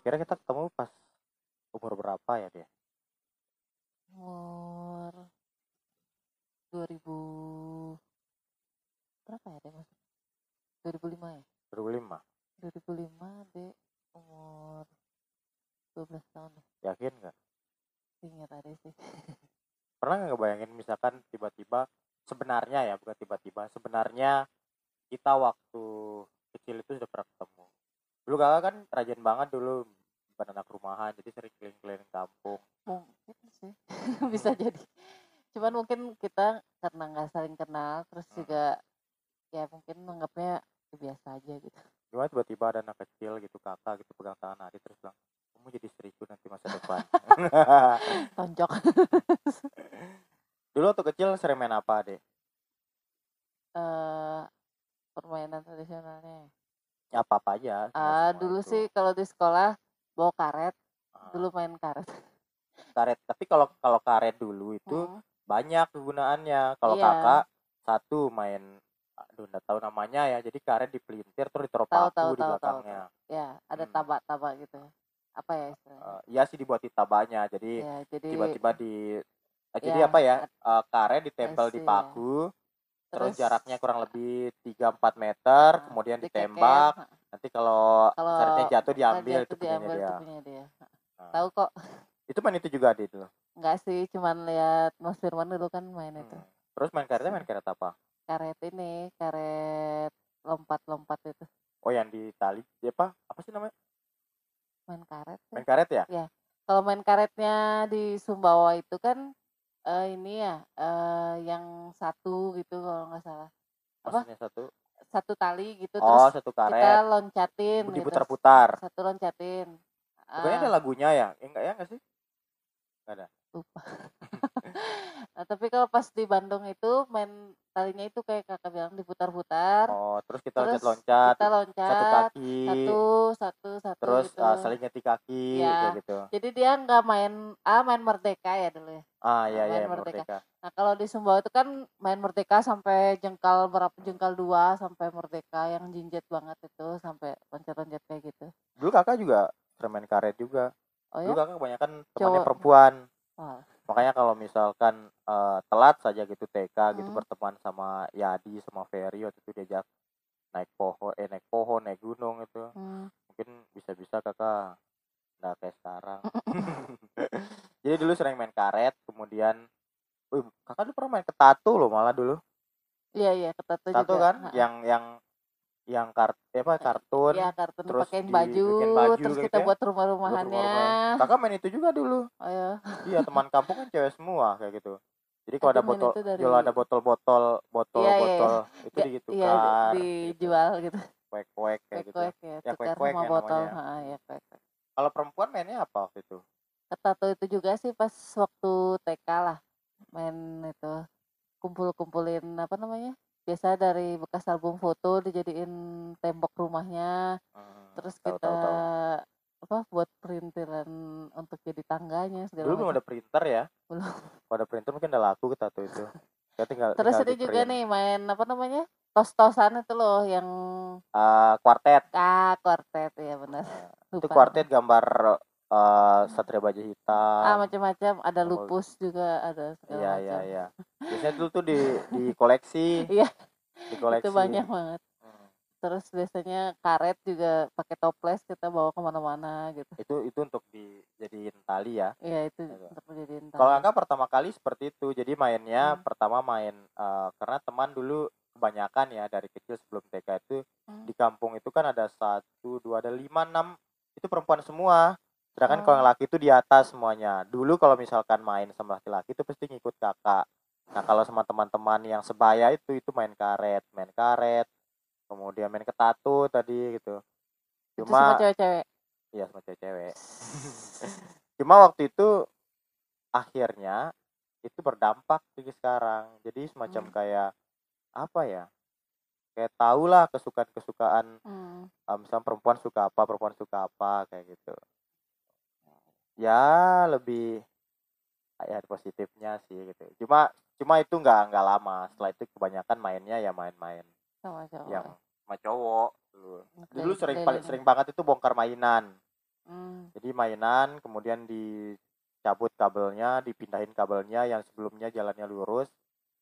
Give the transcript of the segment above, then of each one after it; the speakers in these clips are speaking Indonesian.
kira-kira kita ketemu pas umur berapa ya dia umur 2000 berapa ya deh mas 2005 ya? 2005 2005 deh umur 12 tahun deh. Yakin nggak? Ingat ada sih. Pernah nggak ngebayangin misalkan tiba-tiba sebenarnya ya bukan tiba-tiba sebenarnya kita waktu kecil itu sudah pernah ketemu. Dulu kakak kan rajin banget dulu bukan anak rumahan jadi sering keliling-keliling kampung. Mungkin sih. Bisa jadi. Cuman mungkin kita karena nggak saling kenal terus Hmm. juga ya mungkin menganggapnya ya biasa aja gitu. Gimana tiba-tiba ada anak kecil gitu kakak gitu pegang tangan adik terus bilang kamu jadi istriku nanti masa depan. Tonjok. Dulu waktu kecil sering main apa deh eh permainan tradisionalnya. Ya apa apa aja ah semua dulu itu. sih kalau di sekolah bawa karet Ah, dulu main karet. Karet tapi kalau kalau karet dulu itu Mm. banyak kegunaannya. Kalau Iya. kakak satu main aduh nggak tahu namanya ya jadi karet dipelintir terus ditaruh Tahu, paku tahu, di tahu, tahu, belakangnya. ya ada Hmm. tabak-tabak gitu apa ya istilahnya? Eh, iya sih dibuat tabanya jadi ya jadi tiba-tiba di eh, jadi ya, apa ya eh, karet ditempel di see. paku terus, terus? jaraknya kurang lebih 3-4 meter Nah, kemudian dikeket, ditembak nanti kalau karetnya jatuh diambil jatuh itu punyanya diambil dia. itu punya dia. Nah, tahu kok. Itu main itu juga deh dulu nggak sih cuman lihat Mas Firman dulu kan main itu. Hmm. terus main karetnya main karet apa? Karet ini karet lompat-lompat itu. Oh yang di tali ya apa? Apa sih namanya? Main karet main karet ya? Kalau main karetnya di Sumbawa itu kan eh, ini ya eh, yang satu gitu kalau nggak salah. Apa? maksudnya satu satu tali gitu oh terus satu kita karet. loncatin gitu. diputar-putar. Satu loncatin. Bukannya Ah, ada lagunya ya? Ya enggak ya enggak sih? Lupa nah, tapi kalau pas di Bandung itu main talinya itu kayak kakak bilang diputar-putar oh terus kita loncat-loncat kita satu loncat kaki satu satu satu terus gitu. uh, saling nyetik kaki Iya. kayak gitu jadi dia nggak main ah main merdeka ya dulu ya ah iya iya Merdeka. merdeka nah kalau di Sumbawa itu kan main merdeka sampai jengkal berapa jengkal dua sampai merdeka yang jinjet banget itu sampai loncat-loncat kayak gitu dulu kakak juga sering main karet juga oh dulu ya kakak kebanyakan temannya Cowok. perempuan Wah. Makanya kalau misalkan eh, telat saja gitu TK gitu Hmm. berteman sama Yadi sama Ferry waktu itu diajak naik pohon eh naik pohon naik gunung itu Hmm. mungkin bisa-bisa kakak nggak kayak sekarang jadi dulu sering main karet kemudian Wih, kakak dulu pernah main ke tato loh malah dulu iya iya ketatu tato juga kan Ha-ha. yang yang yang kart apa kartun Iya kartun terus pakein baju, baju terus gitu kita ya. buat rumah-rumahannya. rumah-rumahan. kakak main itu juga dulu Oh ya. iya teman kampung kan cewek semua kayak gitu jadi kalau ada botol dari- kalau ada botol-botol botol Iya, iya, botol itu Ga- ditukar Iya di- gitu. dijual gitu. kuek-kuek kayak gitu Kuek-kuek ya, Ya, tukar kuek-kuek ya botol. namanya. Ha, ya kuek-kuek. kalau perempuan mainnya apa waktu itu Ketato itu juga sih pas waktu TK lah. Main itu kumpul-kumpulin apa namanya? Biasa dari bekas album foto dijadiin tembok rumahnya, Hmm, terus tahu, kita tahu, tahu. apa buat perintilan untuk jadi tangganya segala dulu belum ada printer ya Belum. kalau ada printer mungkin udah laku ke tato itu Kita tinggal Terus tinggal ada juga nih main apa namanya? Tos-tosan itu loh yang Eh, kuartet ah kuartet ya benar. itu Lupa. kuartet gambar eh, satria baja hitam Ah macam-macam ada lupus juga ada segala iya macam. iya iya biasanya dulu tuh di di koleksi Iya. di koleksi Itu banyak banget. Hmm. Terus biasanya karet juga pakai toples kita bawa ke mana-mana gitu. itu itu untuk dijadiin tali ya Iya itu Gitu. untuk dijadiin Kalau tali. kakak pertama kali seperti itu, jadi mainnya Hmm. pertama main eh, karena teman dulu kebanyakan ya dari kecil sebelum TK itu Hmm. di kampung itu kan ada satu dua ada lima enam itu perempuan semua. Sedangkan kalau Oh. yang laki itu di atas semuanya. Dulu kalau misalkan main sama laki-laki itu pasti ngikut kakak. Nah kalau sama teman-teman yang sebaya itu itu main karet, main karet, kemudian main ketatu tadi gitu. itu semua Cuma cewek-cewek. iya sama cewek-cewek. Cuma waktu itu akhirnya itu berdampak di sekarang. Jadi semacam Hmm. kayak apa ya? Kayak tahulah kesukaan-kesukaan Hmm. ah, misalnya perempuan suka apa, perempuan suka apa kayak gitu. Ya lebih ya ada positifnya sih gitu. Cuma cuma itu nggak nggak lama. Setelah itu kebanyakan mainnya ya main-main sama cowok. yang sama cowok dulu. Dulu sering paling sering banget itu bongkar mainan. Hmm. Jadi mainan kemudian dicabut kabelnya, dipindahin kabelnya yang sebelumnya jalannya lurus,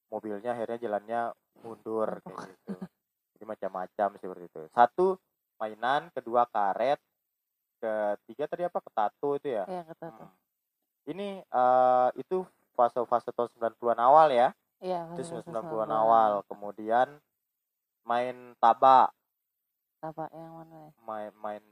mobilnya akhirnya jalannya mundur kayak gitu. Jadi macam-macam seperti itu. Satu mainan, kedua karet, ketiga tadi apa ketatu itu ya. Iya kata tuh. Hmm. Ini eh, itu fase-fase tahun 90-an awal ya. Iya. Itu fase-fase 90-an 90-an. awal. Kemudian main tabak, Apa yang mana ya? main main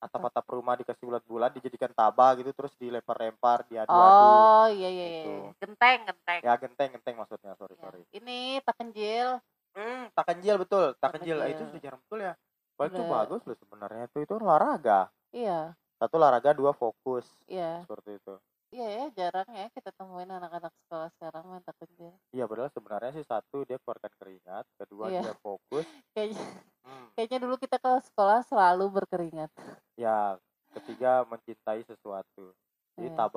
atap-atap rumah dikasih bulat-bulat dijadikan tabak gitu terus dilempar-lempar diadu-adu. Oh iya iya iya. Gitu. Genteng genteng. Ya genteng genteng maksudnya sorry Ya. sorry. Ini tak kenjil. Hmm, tak kenjil betul, tak kenjil. Itu sudah jarang betul ya. Wah, itu bagus loh sebenarnya itu itu olahraga. Iya Satu olahraga, dua fokus iya seperti itu. iya ya jarang ya kita temuin anak-anak sekolah sekarang main tak kenjil. Iya padahal sebenarnya sih satu dia keluarkan keringat, kedua Iya. dia fokus. Kayaknya Hmm, kayaknya dulu kita ke sekolah selalu berkeringat. ya ketiga mencintai sesuatu.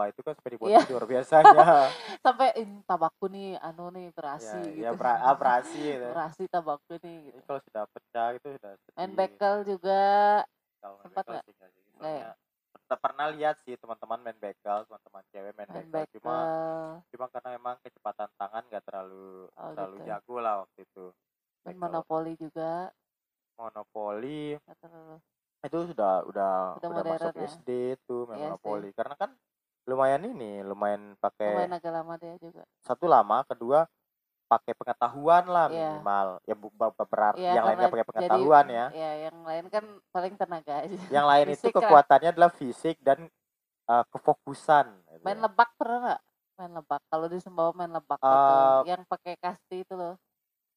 Iya. itu kan sepeda buat Iya. tidur biasanya. Sampai "Ih, tabakku nih anu nih ya, berasi ya gitu. bra- ah, berasi gitu. berasi tabakku nih gitu. Kalau sudah pecah itu sudah Main sedih. bekel juga. Main sempat nggak? ya? Pernah lihat sih teman-teman main bekel, teman-teman cewek main, Main bekel. Cuma cuma karena memang kecepatan tangan nggak terlalu Oh, terlalu gitu. jago lah waktu itu. Main Bekel. monopoli juga. Monopoli itu sudah udah Udah udah masuk ya? SD tuh main Iya monopoli karena kan lumayan ini lumayan pakai Lumayan agak lama dia juga. satu lama kedua pakai pengetahuan lah Iya. minimal ya bu- be- beberapa Iya, yang lainnya karena pakai jadi- pengetahuan ya Ya, yang lain kan paling tenaga aja. yang lain itu Fisik kekuatannya adalah fisik dan uh, kefokusan gitu Main ya. lebak pernah nggak? Main lebak. Kalau di Sumbawa main lebak Eh, gitu. Yang pakai kasti itu loh.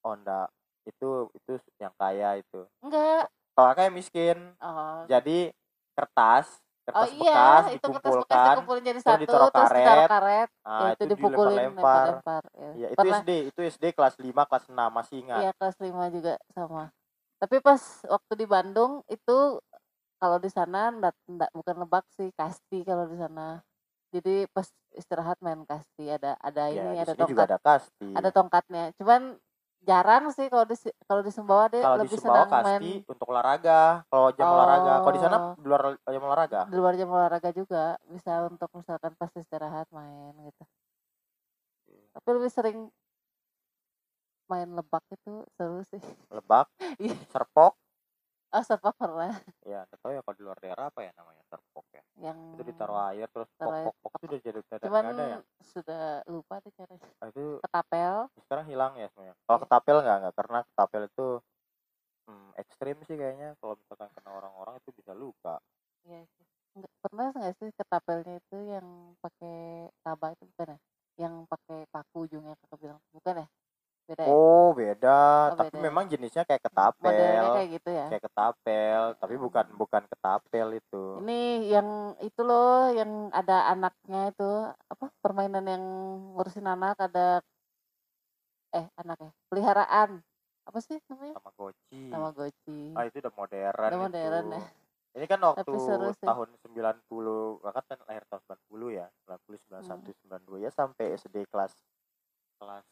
oh enggak itu itu yang kaya itu Enggak. kalau kayak miskin Oh, jadi kertas oh kertas iya, bekas itu kertas bekas dikumpulin jadi satu, ditaruh terus ditaruh karet. karet. nah ya, itu dipukulin dilempar-lempar lempar-lempar. Ya. ya itu Pernah, SD itu SD kelas 5 kelas 6 masih ingat iya kelas 5 juga sama. Tapi pas waktu di Bandung itu kalau di sana ndak, ndak bukan lebak sih, kasti kalau di sana. Jadi pas istirahat main kasti ada ada ya ini ada sini juga tongkat ada kasti ada tongkatnya. Cuman jarang sih kalau di kalau di Sumbawa dia kalau di lebih Sumbawa senang kasti main untuk olahraga kalau jam olahraga kalau di sana Oh. di luar jam olahraga di luar jam olahraga juga bisa untuk misalkan pas istirahat main gitu. Tapi lebih sering main lebak itu seru sih. lebak Iya. serpok Oh, sepak pernah ya tahu ya kalau di luar daerah apa ya namanya serpok ya yang itu ditaruh air terus pok pok pok itu udah jadi udah cuman ada ya sudah lupa tuh caranya. Nah, itu Ketapel, sekarang hilang ya semuanya kalau Iya. ketapel nggak nggak karena ketapel itu hmm, ekstrim sih kayaknya kalau misalkan kena orang-orang itu bisa luka iya sih. Nggak, pernah nggak sih ketapelnya itu yang pakai taba itu bukan ya? Yang pakai paku ujungnya kakak bilang bukan ya? Beda ya? oh beda Oh, tapi beda. memang jenisnya kayak Modelnya ketapel kayak gitu ya. kayak ketapel tapi bukan bukan ketapel itu Ini yang itu loh yang ada anaknya itu apa permainan yang ngurusin anak ada eh anaknya peliharaan apa sih namanya? Tamagotchi Tamagotchi. ah itu udah modern Udah modern itu. ya. ini kan waktu seru sih. tahun 90 kakak kan lahir tahun 90 ya 90 91 92 ya sampai SD kelas kelas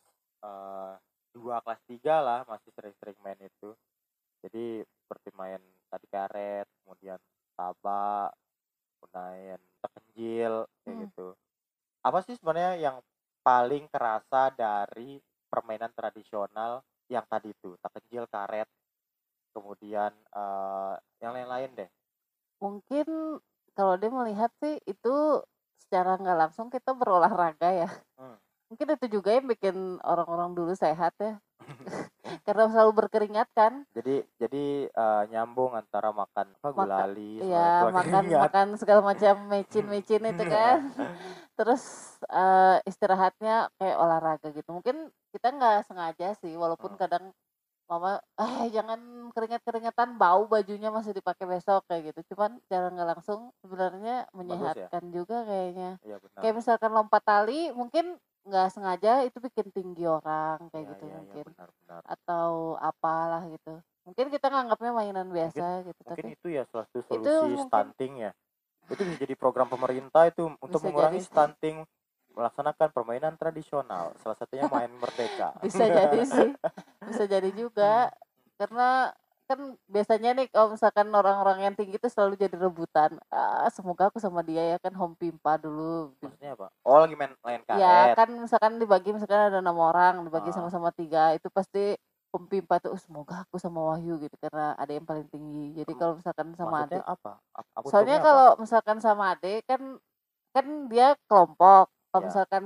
eh, dua kelas tiga lah masih sering-sering main itu jadi seperti main tadi karet kemudian tabak kemudian tekenjil kayak Hmm. gitu apa sih sebenarnya yang paling kerasa dari permainan tradisional yang tadi itu tekenjil karet kemudian eh, yang lain-lain deh Mungkin kalau dia melihat sih itu secara nggak langsung kita berolahraga ya. Hmm. Mungkin itu juga yang bikin orang-orang dulu sehat ya. Karena selalu berkeringat kan. jadi jadi eh, nyambung antara makan apa gulali keluar makan keringat. makan segala macam mecin-mecin itu kan. Terus eh, istirahatnya kayak olahraga gitu. Mungkin kita nggak sengaja sih, walaupun Hmm. kadang mama, eh jangan keringat-keringatan, bau bajunya masih dipakai besok kayak gitu. Cuman cara nggak langsung sebenarnya menyehatkan juga kayaknya. Benar Kayak misalkan lompat tali, mungkin nggak sengaja itu bikin tinggi orang kayak Iya, gitu iya, mungkin. benar-benar Atau apalah gitu. Mungkin kita nganggapnya mainan biasa gitu, mungkin tapi itu ya salah satu Itu solusi mungkin- stunting ya. Itu bisa jadi program pemerintah itu untuk Bisa mengurangi jadi stunting melaksanakan permainan tradisional. Salah satunya main merdeka. Bisa jadi sih. Bisa jadi juga. Karena kan biasanya nih kalau misalkan orang-orang yang tinggi itu selalu jadi rebutan. Ah, semoga aku sama dia ya kan home pimpa dulu. Maksudnya apa? Oh lagi main main karet. Ya kan misalkan dibagi misalkan ada enam orang dibagi Ah. sama-sama tiga itu pasti home pimpa tuh "Oh, semoga aku sama Wahyu gitu karena ada yang paling tinggi. Jadi kalau misalkan sama Maksudnya adik, apa? Ap- Aku soalnya taunya apa? kalau misalkan sama adik kan kan dia kelompok. Kalau Ya. misalkan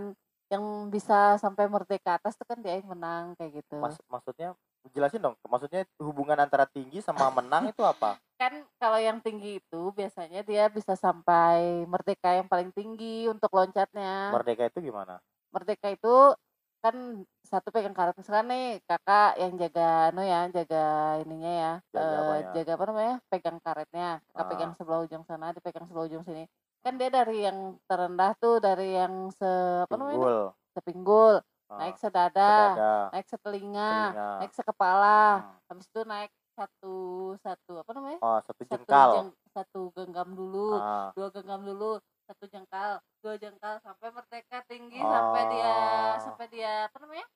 yang bisa sampai merdeka atas tuh kan dia yang menang kayak gitu. Mas, maksudnya jelasin dong. Maksudnya hubungan antara tinggi sama menang itu apa? kan kalau yang tinggi itu biasanya dia bisa sampai merdeka yang paling tinggi untuk loncatnya. Merdeka itu gimana? Merdeka itu kan satu pegang karet misalkan nih kakak yang jaga no ya jaga ininya ya Jaga eh, apa ya? jaga apa namanya pegang karetnya kakak Ah. pegang sebelah ujung sana dia pegang sebelah ujung sini kan dia dari yang terendah tuh dari yang se apa namanya Pinggul. sepinggul Ah, naik sedada sedada, naik setelinga telinga. naik sekepala Hmm. habis itu naik satu satu apa namanya Oh, satu satu jengkal. jeng- satu genggam dulu Ah, dua genggam dulu satu jengkal dua jengkal sampai merdeka tinggi sampai dia Oh. sampai dia apa namanya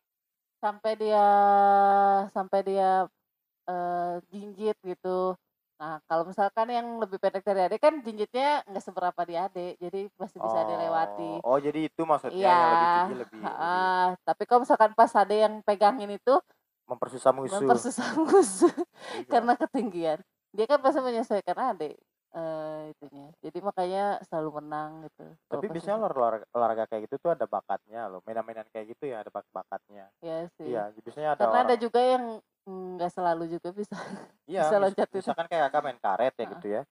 sampai dia sampai dia eh, jinjit gitu nah kalau misalkan yang lebih pendek dari adik kan jinjitnya nggak seberapa di adik jadi masih bisa dilewati. Oh, jadi itu maksudnya iya. yang lebih tinggi lebih, lebih ah, tapi kalau misalkan pas ada yang pegangin itu mempersusah musuh. mempersusah musuh Iya. karena ketinggian. Dia kan pasti menyesuaikan adik eh itunya jadi makanya selalu menang gitu Tapi biasanya itu. olahraga, olahraga kayak gitu tuh ada bakatnya loh. Mainan-mainan kayak gitu ya ada bak-bakatnya. ya sih Iya, biasanya ada karena ada juga yang mm, nggak selalu juga bisa Iya, bisa mis- loncat itu misalkan kayak kakak main karet ya Heeh. gitu ya.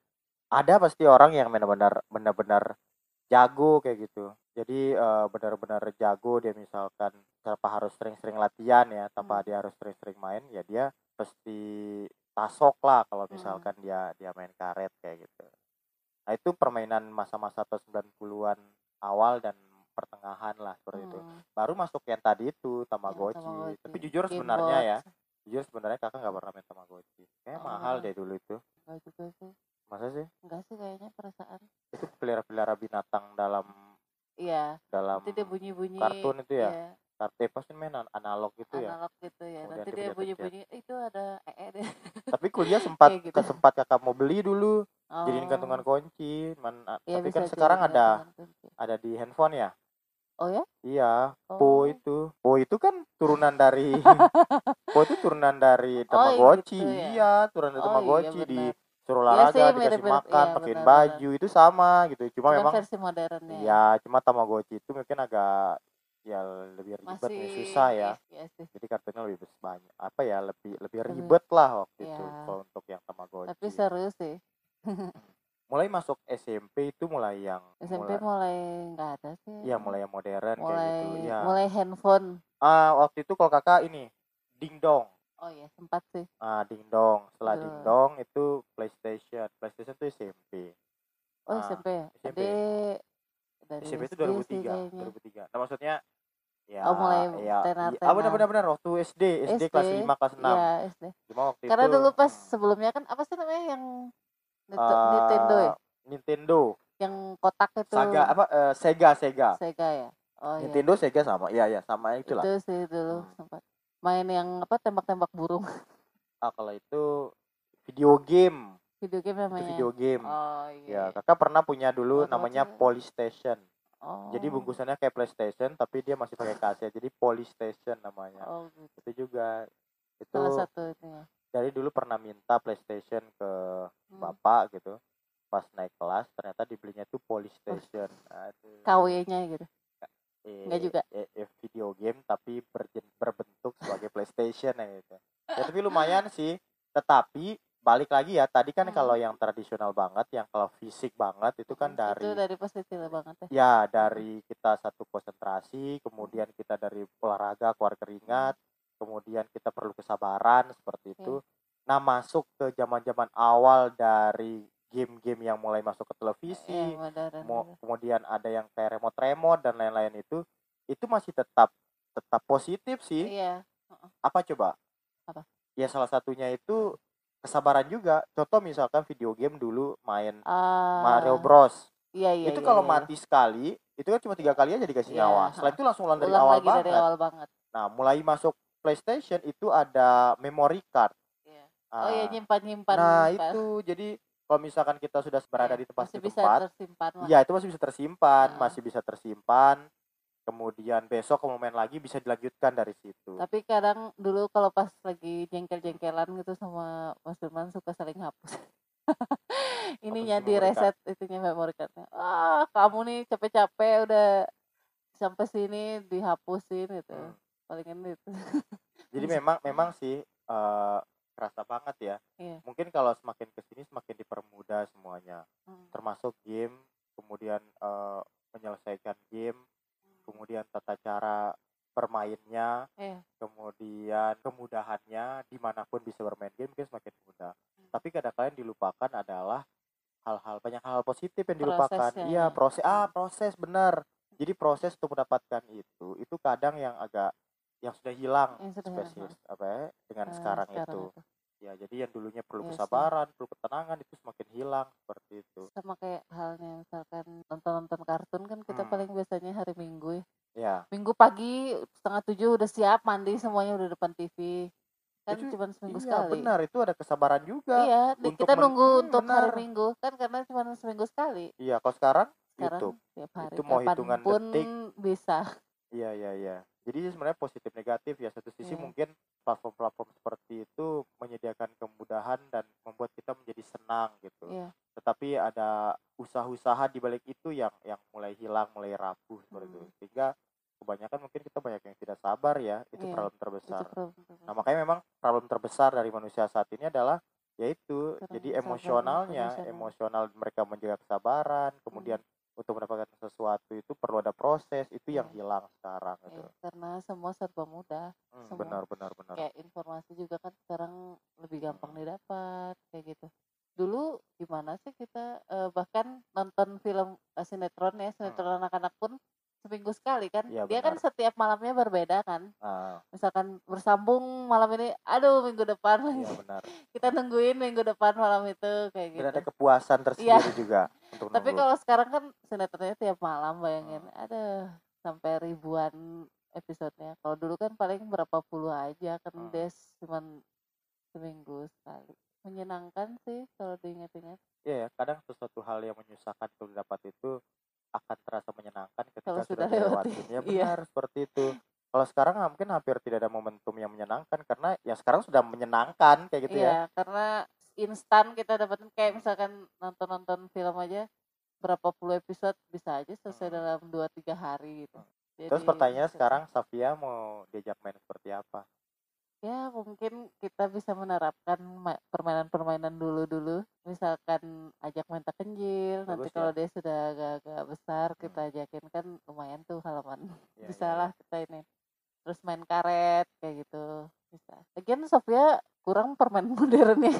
Ada pasti orang yang benar-benar benar-benar jago kayak gitu. Jadi eh, benar-benar jago dia misalkan tanpa harus sering-sering latihan ya, tanpa Hmm. dia harus sering-sering main ya dia pasti tasok lah kalau Hmm. misalkan dia dia main karet kayak gitu. Nah, itu permainan masa-masa tahun 90-an awal dan pertengahan lah seperti itu. Hmm, Baru masuk yang tadi itu Tamagotchi. Tamagotchi. Tapi jujur Game sebenarnya ya, Box. jujur sebenarnya kakak nggak pernah main Tamagotchi. Kayak mahal Oh. deh dulu itu. Enggak juga sih Masa sih? enggak sih kayaknya perasaan Itu pelihara-pelihara binatang dalam iya dalam nanti dia bunyi bunyi kartun itu ya? iya, kartu pasti main an- analog gitu ya. analog gitu ya Kemudian nanti dia dia pencet-pencet. bunyi bunyi itu ada ee deh Tapi kuliah sempat gitu. sempat kakak mau beli dulu, jadiin oh gantungan kunci. Man, a- iya tapi kan sekarang ada gantungan ada di handphone ya. oh ya Iya, oh Po itu. Po itu kan turunan dari Po itu turunan dari oh Tamagotchi. gitu ya Iya, turunan dari oh iya Tamagotchi di suruh iya olahraga, sih dikasih mirip-mirip makan, iya pakein baju itu sama gitu. Cuma cuman memang versi modernnya ya cuma Tamagotchi itu mungkin agak ya lebih ribet masih nih susah ya. iya sih Jadi kartunya lebih banyak apa ya lebih lebih ribet lah waktu itu ya kalau untuk yang tapi Tamagotchi. seru sih Mulai masuk SMP itu mulai yang SMP mulai nggak ada sih ya mulai yang modern kayak mulai gitu. Ya. mulai handphone Ah, waktu itu kalau kakak ini dingdong. oh ya sempat sih Ah, dingdong. Setelah Betul. dingdong itu PlayStation. PlayStation itu SMP. oh Ah, SMP ya SMP. Adek dari SMP itu SD sih 2003, kayaknya 2003. Nah, maksudnya ya oh mulai ya iya, ah tenar-tenar benar benar benar waktu SD, SD kelas SD 5 kelas 6. ya SD Cuma waktu karena itu dulu pas hmm, sebelumnya kan apa sih namanya yang eh, Nintendo ya Nintendo, yang kotak itu Saga apa eh, Sega, Sega. Sega ya oh iya Nintendo, Sega sama. Iya ya, sama itulah. itu sih dulu Hmm. sempat main yang apa tembak-tembak burung Ah, kalau itu video game, video game itu namanya video game. oh Ya, iya kakak pernah punya dulu Oh, namanya. Polystation. Oh Jadi bungkusannya kayak PlayStation tapi dia masih pakai kaset. Jadi Polystation namanya. oh gitu Itu juga itu salah satu itu ya dari dulu pernah minta PlayStation ke Hmm. bapak gitu. Pas naik kelas ternyata dibelinya tuh Polystation. Aduh. KW-nya gitu Eh, Enggak juga? eh, eh, video game tapi berjen- berbentuk sebagai PlayStation ya gitu. Ya tapi lumayan sih. Tetapi balik lagi ya tadi kan Hmm. kalau yang tradisional banget, yang kalau fisik banget itu kan Hmm, dari itu dari positif banget ya. Ya dari kita satu konsentrasi kemudian kita dari olahraga keluar keringat kemudian kita perlu kesabaran seperti itu. Nah masuk ke zaman zaman awal dari game-game yang mulai masuk ke televisi modern mo- gitu. kemudian ada yang kayak remote remote dan lain-lain itu itu masih tetap tetap positif sih. Iya apa coba? Apa? ya salah satunya itu kesabaran juga. Contoh misalkan video game dulu main Mario Ah, Bros. Iya iya itu iya, kalau iya. mati sekali itu kan cuma tiga kali aja dikasih Iya, nyawa. Setelah itu langsung ulang dari ulang awal lagi banget. dari awal banget. Nah mulai masuk PlayStation itu ada memory card. Iya. Oh ya Ah, nyimpan-nyimpan nah pas itu jadi kalau misalkan kita sudah berada Iya, di tempat masih bisa tersimpan iya itu masih bisa tersimpan, Heeh. masih bisa tersimpan. Kemudian besok kalau mau main lagi bisa dilanjutkan dari situ. Tapi kadang dulu kalau pas lagi jengkel-jengkelan gitu sama Mas Firman suka saling hapus. Ininya di reset itunya memory cardnya. Ah, kamu nih capek-capek udah sampai sini dihapusin gitu. Hmm. Palingan itu. Jadi memang memang sih eh kerasa banget ya. Iya. Mungkin kalau semakin ke sini semakin dipermudah semuanya, Hmm. termasuk game, kemudian eh, menyelesaikan game, kemudian tata cara bermainnya, Iya. kemudian kemudahannya di mana pun bisa bermain game mungkin semakin mudah. Hmm. Tapi kadang-kadang dilupakan adalah hal-hal banyak hal positif yang dilupakan. Prosesnya Iya ya. proses ah Hmm. proses benar. Jadi proses untuk mendapatkan itu itu kadang yang agak yang sudah hilang Yang sudah hilang, spesies apa ya dengan Eh, sekarang, sekarang itu. itu. Ya jadi yang dulunya perlu sih. kesabaran, perlu ketenangan itu semakin hilang seperti itu. Sama kayak halnya misalkan nonton-nonton kartun kan kita Hmm. paling biasanya hari Minggu ya. Ya. Minggu pagi setengah tujuh udah siap mandi semuanya udah depan TV. Kan cuma seminggu iya sekali. benar itu ada kesabaran juga Iya, untuk kita nunggu Hmm, untuk hari benar. Minggu kan karena cuma seminggu sekali. Iya, kalau sekarang Sekarang YouTube. tiap hari Itu mau hitungan kapan pun detik. bisa. Iya, iya, iya. Jadi sebenarnya positif negatif ya. Satu sisi Iya. mungkin platform-platform seperti itu menyediakan kemudahan dan membuat kita menjadi senang gitu. Iya. Tetapi ada usaha-usaha di balik itu yang yang mulai hilang, mulai rapuh seperti itu. Hmm. Sehingga kebanyakan mungkin kita banyak yang tidak sabar ya. Itu Iya, problem Itu terbesar. problem Nah, makanya memang problem terbesar dari manusia saat ini adalah yaitu Kurang jadi emosionalnya, emosional. emosional mereka menjaga kesabaran, kemudian untuk mendapatkan sesuatu itu perlu ada proses, itu yang Iya. hilang sekarang gitu. Iya, karena semua serba mudah. Hmm, semua. benar benar benar. Kayak informasi juga kan sekarang lebih gampang Hmm. didapat kayak gitu. Dulu gimana sih kita eh, bahkan nonton film eh, sinetron ya, sinetron anak-anak pun seminggu sekali kan. Iya, Dia kan setiap malamnya berbeda kan. Nah, Misalkan bersambung malam ini, aduh minggu depan iya benar. Kita nungguin minggu depan malam itu kayak Dan gitu. ada kepuasan tersendiri juga untuk Tapi nunggu. kalau sekarang kan sinetronnya tiap malam bayangin, Hmm. aduh sampai ribuan episodenya. Kalau dulu kan paling berapa puluh aja kan Hmm. des cuman seminggu sekali. Menyenangkan sih kalau diingat-ingat. Iya, ya, kadang sesuatu hal yang menyusahkan untuk didapat itu akan terasa menyenangkan ketika Kalau sudah sudah lewati. dilewatin. Ya Iya. benar seperti itu. Kalau sekarang mungkin hampir tidak ada momentum yang menyenangkan karena ya sekarang sudah menyenangkan kayak gitu ya. Iya, karena instan kita dapetin kayak misalkan nonton-nonton film aja berapa puluh episode bisa aja selesai Hmm. dalam 2 3 hari gitu. Terus Jadi, pertanyaannya bisa- sekarang Safia mau diajak main seperti apa? Ya mungkin kita bisa menerapkan ma- permainan-permainan dulu-dulu. Misalkan ajak main tak kenjil nanti Bagus kalau ya. dia sudah agak-agak besar Hmm. kita ajakin kan lumayan tuh halaman. Ya, bisa ya, lah kita ini. Terus main karet kayak gitu bisa. Lagian Sofia kurang permainan modernnya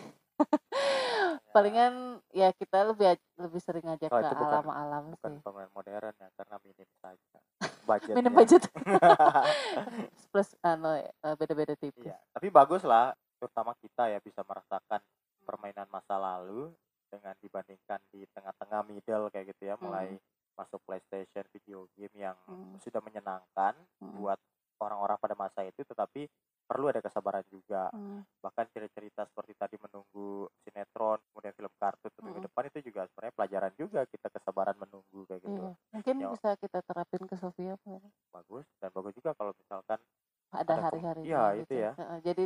palingan ya kita lebih lebih sering ajak Oh, ke bukan- alam-alam Bukan sih pemain modern ya karena minim saja budgetnya. minim budget plus anu eh, beda-beda tipis Iya, tapi bagus lah terutama kita ya bisa merasakan permainan masa lalu dengan dibandingkan di tengah-tengah middle kayak gitu ya mulai masuk PlayStation video game yang Hmm. sudah menyenangkan Hmm. buat orang-orang pada masa itu tetapi perlu ada kesabaran juga Hmm. bahkan cerita-cerita seperti tadi menunggu sinetron kemudian film kartun untuk minggu Hmm. depan itu juga sebenarnya pelajaran juga kita kesabaran menunggu kayak gitu Iya. Mungkin Ya. bisa kita terapin ke Sofia Pak. bagus dan bagus juga kalau misalkan ada hari-hari iya, itu ya. jadi